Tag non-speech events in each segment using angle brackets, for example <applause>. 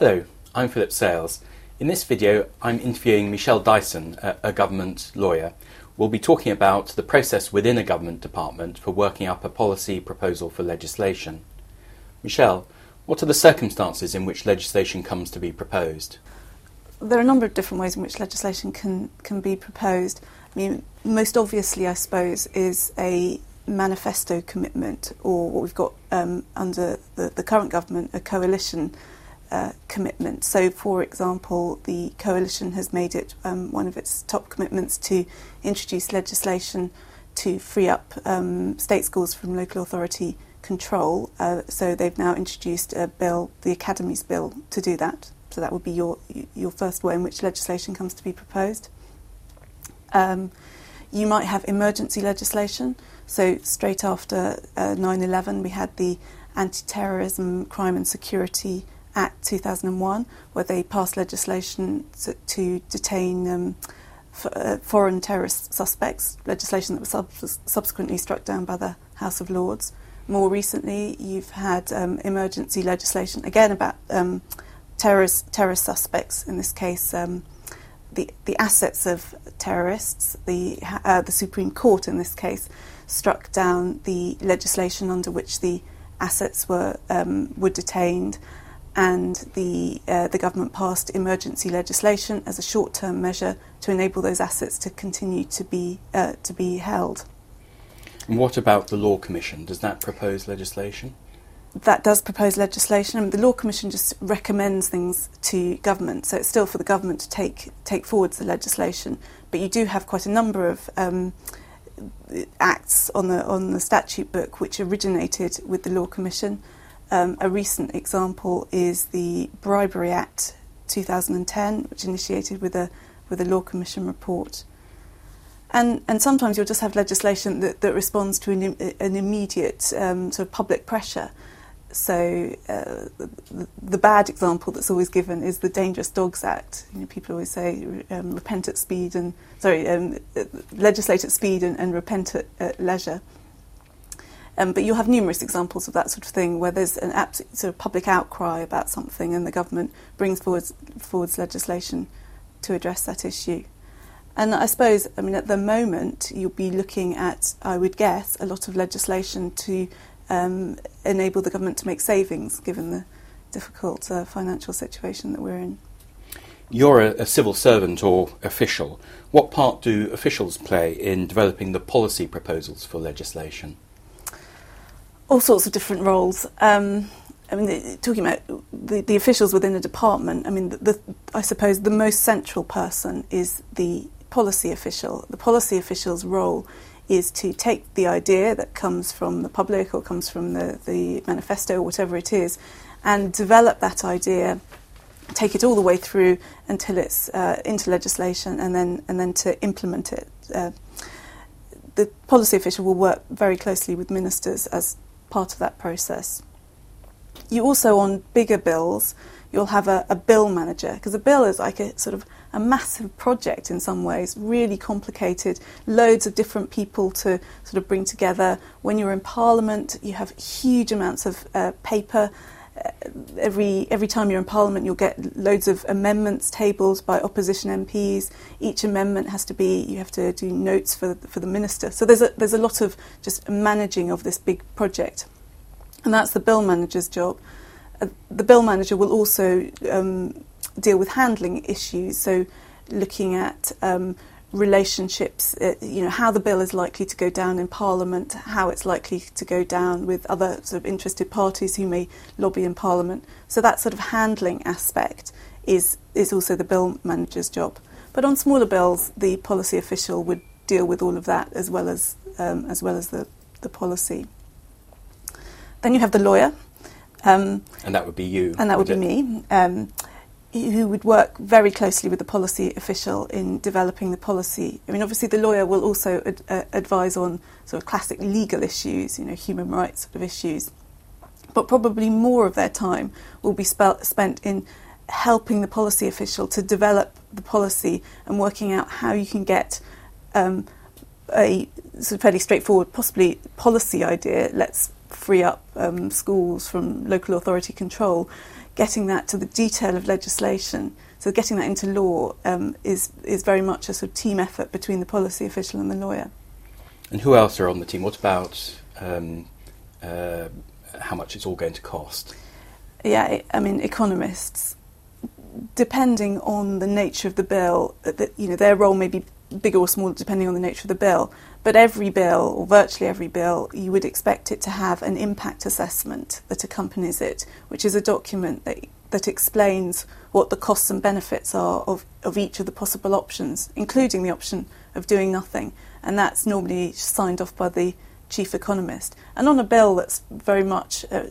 Hello, I'm Philip Sales. In this video, I'm interviewing Michelle Dyson, a, government lawyer. We'll be talking about the process within a government department for working up a policy proposal for legislation. Michelle, what are the circumstances in which legislation comes to be proposed? There are a number of different ways in which legislation can, can be proposed. I mean, most obviously, I suppose, is a manifesto commitment, or what we've got um, under the, the current government, a coalition uh, commitment. So, for example, the coalition has made it um, one of its top commitments to introduce legislation to free up um, state schools from local authority control. Uh, so, they've now introduced a bill, the Academies Bill, to do that. So, that would be your your first way in which legislation comes to be proposed. Um, you might have emergency legislation. So, straight after uh, 9 11, we had the Anti Terrorism, Crime and Security Act 2001, where they passed legislation to, to detain um, f- uh, foreign terrorist suspects, legislation that was sub- subsequently struck down by the House of Lords. More recently, you've had um, emergency legislation, again about um, terrorist, terrorist suspects, in this case, um, the, the assets of terrorists. The, uh, the Supreme Court, in this case, struck down the legislation under which the assets were, um, were detained and the, uh, the government passed emergency legislation as a short-term measure to enable those assets to continue to be, uh, to be held. And what about the Law Commission? Does that propose legislation? That does propose legislation. The Law Commission just recommends things to government, so it's still for the government to take take forward the legislation. But you do have quite a number of um, acts on the on the statute book which originated with the Law Commission. Um, a recent example is the Bribery Act 2010, which initiated with a with a Law Commission report. And, and sometimes you'll just have legislation that, that responds to an, an immediate um, sort of public pressure. So uh, the, the, bad example that's always given is the Dangerous Dogs Act. You know, people always say um, repent at speed and sorry, um, legislate at speed and, and repent at, at leisure. Um, but you'll have numerous examples of that sort of thing where there's an absolute sort of public outcry about something and the government brings forwards, forwards legislation to address that issue. And I suppose, I mean, at the moment, you'll be looking at, I would guess, a lot of legislation to um, enable the government to make savings given the difficult uh, financial situation that we're in. You're a, a, civil servant or official. What part do officials play in developing the policy proposals for legislation? All sorts of different roles. Um, I mean, talking about the, the officials within a department, I mean, the, I suppose the most central person is the policy official. The policy official's role is to take the idea that comes from the public or comes from the, the manifesto or whatever it is and develop that idea, take it all the way through until it's uh, into legislation and then, and then to implement it. Uh, the policy official will work very closely with ministers as part of that process. You also, on bigger bills, you'll have a, a bill manager because a bill is like a sort of a massive project in some ways, really complicated, loads of different people to sort of bring together. When you're in Parliament, you have huge amounts of uh, paper. Every every time you're in Parliament, you'll get loads of amendments tabled by opposition MPs. Each amendment has to be you have to do notes for for the minister. So there's a there's a lot of just managing of this big project, and that's the bill manager's job. Uh, the bill manager will also um, deal with handling issues. So looking at um, relationships, uh, you know, how the bill is likely to go down in Parliament, how it's likely to go down with other sort of interested parties who may lobby in Parliament. So that sort of handling aspect is is also the bill manager's job. But on smaller bills, the policy official would deal with all of that as well as um, as well as the, the policy. Then you have the lawyer. Um, and that would be you. And that would, would be me. Um, who would work very closely with the policy official in developing the policy. I mean, obviously, the lawyer will also ad- uh, advise on sort of classic legal issues, you know, human rights sort of issues. But probably more of their time will be spe- spent in helping the policy official to develop the policy and working out how you can get um, a sort of fairly straightforward, possibly policy idea. Let's free up um, schools from local authority control getting that to the detail of legislation. So getting that into law um, is is very much a sort of team effort between the policy official and the lawyer. And who else are on the team? What about um, uh, how much it's all going to cost? Yeah, I mean economists, depending on the nature of the bill, uh, that you know their role may be bigger or smaller depending on the nature of the bill. But every bill, or virtually every bill, you would expect it to have an impact assessment that accompanies it, which is a document that, that explains what the costs and benefits are of, of each of the possible options, including the option of doing nothing. And that's normally signed off by the chief economist. And on a bill that's very much, uh,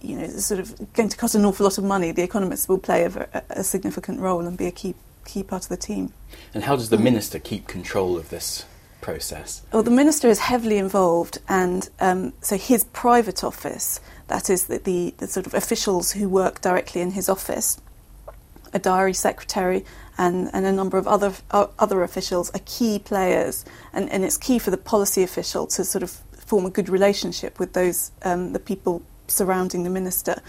you know, sort of going to cost an awful lot of money, the economists will play a, a significant role and be a key key part of the team. And how does the minister keep control of this process? Well, the minister is heavily involved, and um, so his private office, that is the, the, the, sort of officials who work directly in his office, a diary secretary, and, and a number of other uh, other officials are key players, and, and it's key for the policy official to sort of form a good relationship with those um, the people surrounding the minister.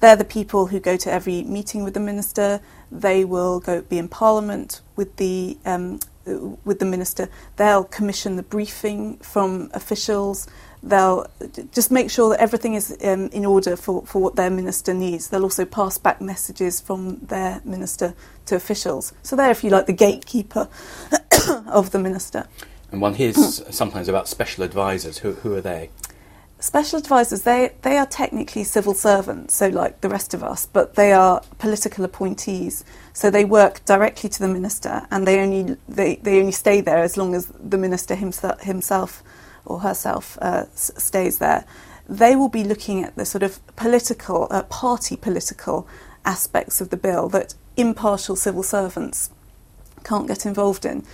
They're the people who go to every meeting with the minister. They will go be in Parliament with the um, with the minister. They'll commission the briefing from officials. They'll just make sure that everything is um, in order for, for what their minister needs. They'll also pass back messages from their minister to officials. So they're, if you like, the gatekeeper <coughs> of the minister. And one hears sometimes about special advisors. Who, who are they? Special advisors, they, they are technically civil servants, so like the rest of us, but they are political appointees. So they work directly to the minister and they only, they, they only stay there as long as the minister himself, himself or herself uh, s- stays there. They will be looking at the sort of political, uh, party political aspects of the bill that impartial civil servants can't get involved in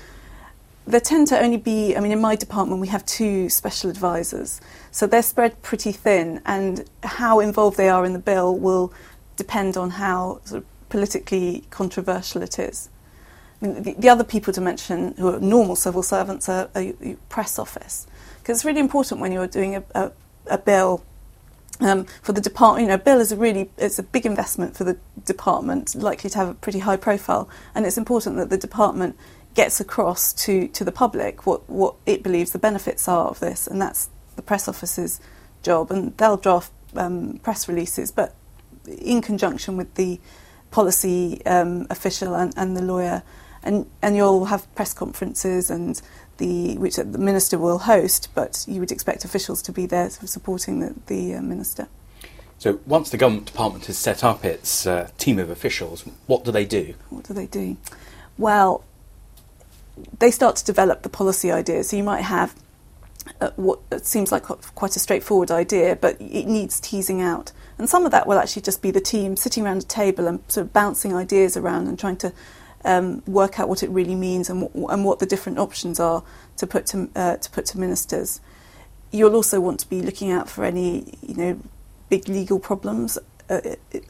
there tend to only be, I mean, in my department, we have two special advisors. So they're spread pretty thin, and how involved they are in the bill will depend on how sort of politically controversial it is. I mean, the, the, other people to mention who are normal civil servants are a press office. Because it's really important when you're doing a, a, a bill um, for the department, you know, a bill is a really it's a big investment for the department, likely to have a pretty high profile, and it's important that the department gets across to, to the public what, what it believes the benefits are of this, and that's the press office's job. And they'll draft um, press releases, but in conjunction with the policy um, official and, and the lawyer. And, and you'll have press conferences and the, which the minister will host, but you would expect officials to be there sort of supporting the, the uh, minister. So once the government department has set up its uh, team of officials, what do they do? What do they do? Well, they start to develop the policy ideas. So you might have uh, what seems like quite a straightforward idea, but it needs teasing out. And some of that will actually just be the team sitting around a table and sort of bouncing ideas around and trying to um, work out what it really means and, w- and what the different options are to put to, uh, to put to ministers. You'll also want to be looking out for any, you know, big legal problems. Uh,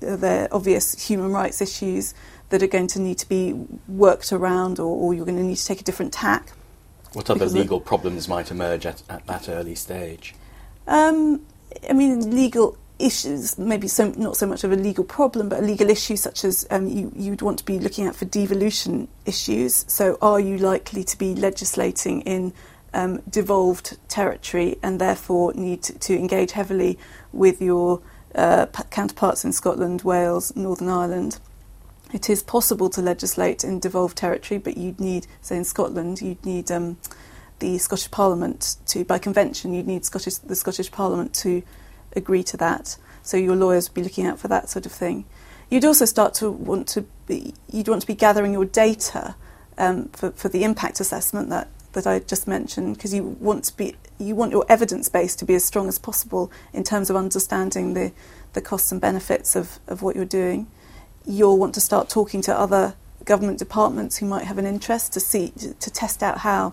are there obvious human rights issues? That are going to need to be worked around or, or you're going to need to take a different tack. What other legal problems might emerge at, at that early stage? Um, I mean, legal issues, maybe so, not so much of a legal problem, but a legal issue such as um, you, you'd want to be looking at for devolution issues. So, are you likely to be legislating in um, devolved territory and therefore need to, to engage heavily with your uh, counterparts in Scotland, Wales, Northern Ireland? It is possible to legislate in devolved territory, but you'd need, say in Scotland, you'd need um, the Scottish Parliament to, by convention, you'd need Scottish, the Scottish Parliament to agree to that. So your lawyers would be looking out for that sort of thing. You'd also start to want to be, you'd want to be gathering your data um, for, for the impact assessment that, that I just mentioned, because you want to be, you want your evidence base to be as strong as possible in terms of understanding the, the costs and benefits of, of what you're doing you'll want to start talking to other government departments who might have an interest to see to test out how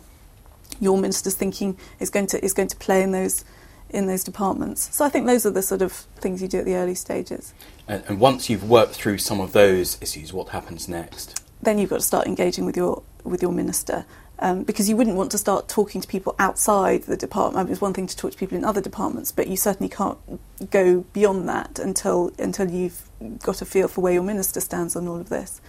your minister's thinking is going to is going to play in those in those departments. So I think those are the sort of things you do at the early stages. And, and once you've worked through some of those issues, what happens next? Then you've got to start engaging with your with your minister Um, because you wouldn't want to start talking to people outside the department. It's one thing to talk to people in other departments, but you certainly can't go beyond that until until you've got a feel for where your minister stands on all of this.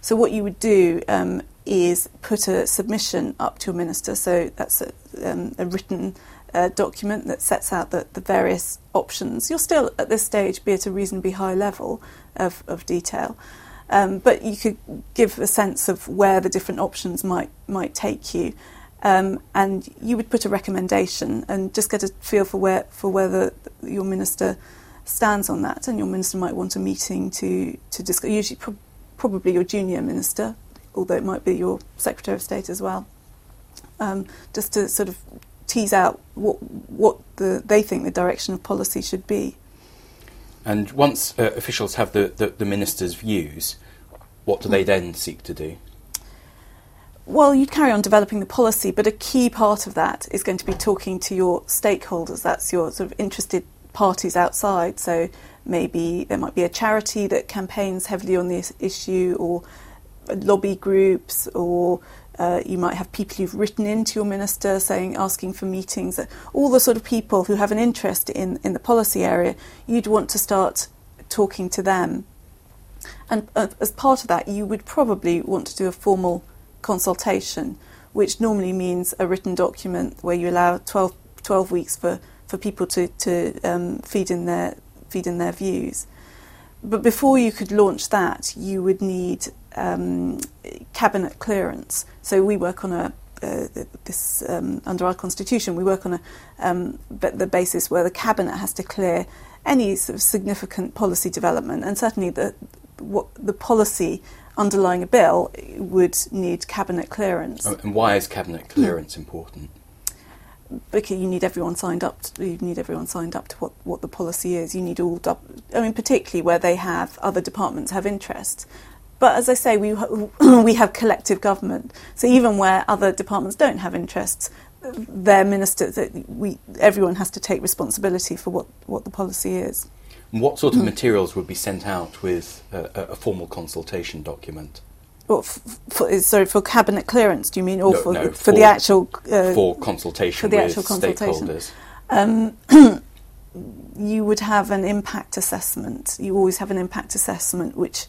So what you would do um, is put a submission up to your minister. So that's a, um, a written uh, document that sets out the, the, various options. You're still at this stage be at a reasonably high level of, of detail, um, but you could give a sense of where the different options might might take you. Um, and you would put a recommendation and just get a feel for where for whether your minister stands on that, and your minister might want a meeting to to discuss. Usually, pro- probably your junior minister, although it might be your Secretary of State as well, um, just to sort of tease out what what the, they think the direction of policy should be. And once uh, officials have the, the, the, minister's views, what do they then seek to do? Well, you'd carry on developing the policy, but a key part of that is going to be talking to your stakeholders. That's your sort of interested parties outside. So maybe there might be a charity that campaigns heavily on this issue, or lobby groups, or uh, you might have people who've written into your minister saying, asking for meetings. All the sort of people who have an interest in, in the policy area, you'd want to start talking to them. And uh, as part of that, you would probably want to do a formal consultation, which normally means a written document where you allow 12, 12 weeks for, for people to, to um, feed in their feed in their views. But before you could launch that, you would need um, cabinet clearance. So we work on a uh, this um, under our constitution, we work on a um, the basis where the cabinet has to clear any sort of significant policy development, and certainly the what the policy underlying a bill would need cabinet clearance. Oh, and why is cabinet clearance important? because you need everyone signed up. To, you need everyone signed up to what, what the policy is. You need all. I mean, particularly where they have other departments have interest. But as I say, we <clears throat> we have collective government. So even where other departments don't have interests, their ministers, we everyone has to take responsibility for what, what the policy is. What sort of mm. materials would be sent out with a, a formal consultation document? Well, for, sorry, for cabinet clearance, do you mean, or no, for, no, for, for, the actual uh, for consultation for the actual consultation. stakeholders? Um, <clears throat> you would have an impact assessment. You always have an impact assessment, which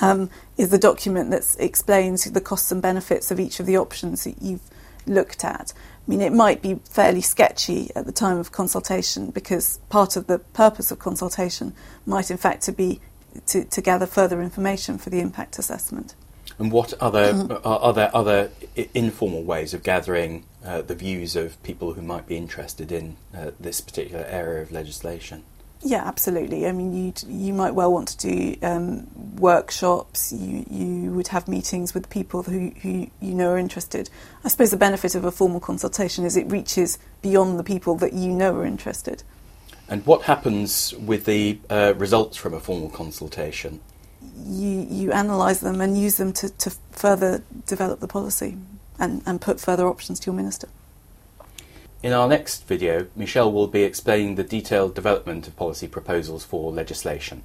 um, is the document that explains the costs and benefits of each of the options that you've looked at. I mean, it might be fairly sketchy at the time of consultation because part of the purpose of consultation might, in fact, to be to, to gather further information for the impact assessment. And what other mm-hmm. are, are, there other informal ways of gathering uh, the views of people who might be interested in uh, this particular area of legislation? Yeah, absolutely. I mean, you you might well want to do um, workshops. You you would have meetings with people who, who you know are interested. I suppose the benefit of a formal consultation is it reaches beyond the people that you know are interested. And what happens with the uh, results from a formal consultation? You, you analyse them and use them to, to further develop the policy and, and put further options to your minister. In our next video, Michelle will be explaining the detailed development of policy proposals for legislation.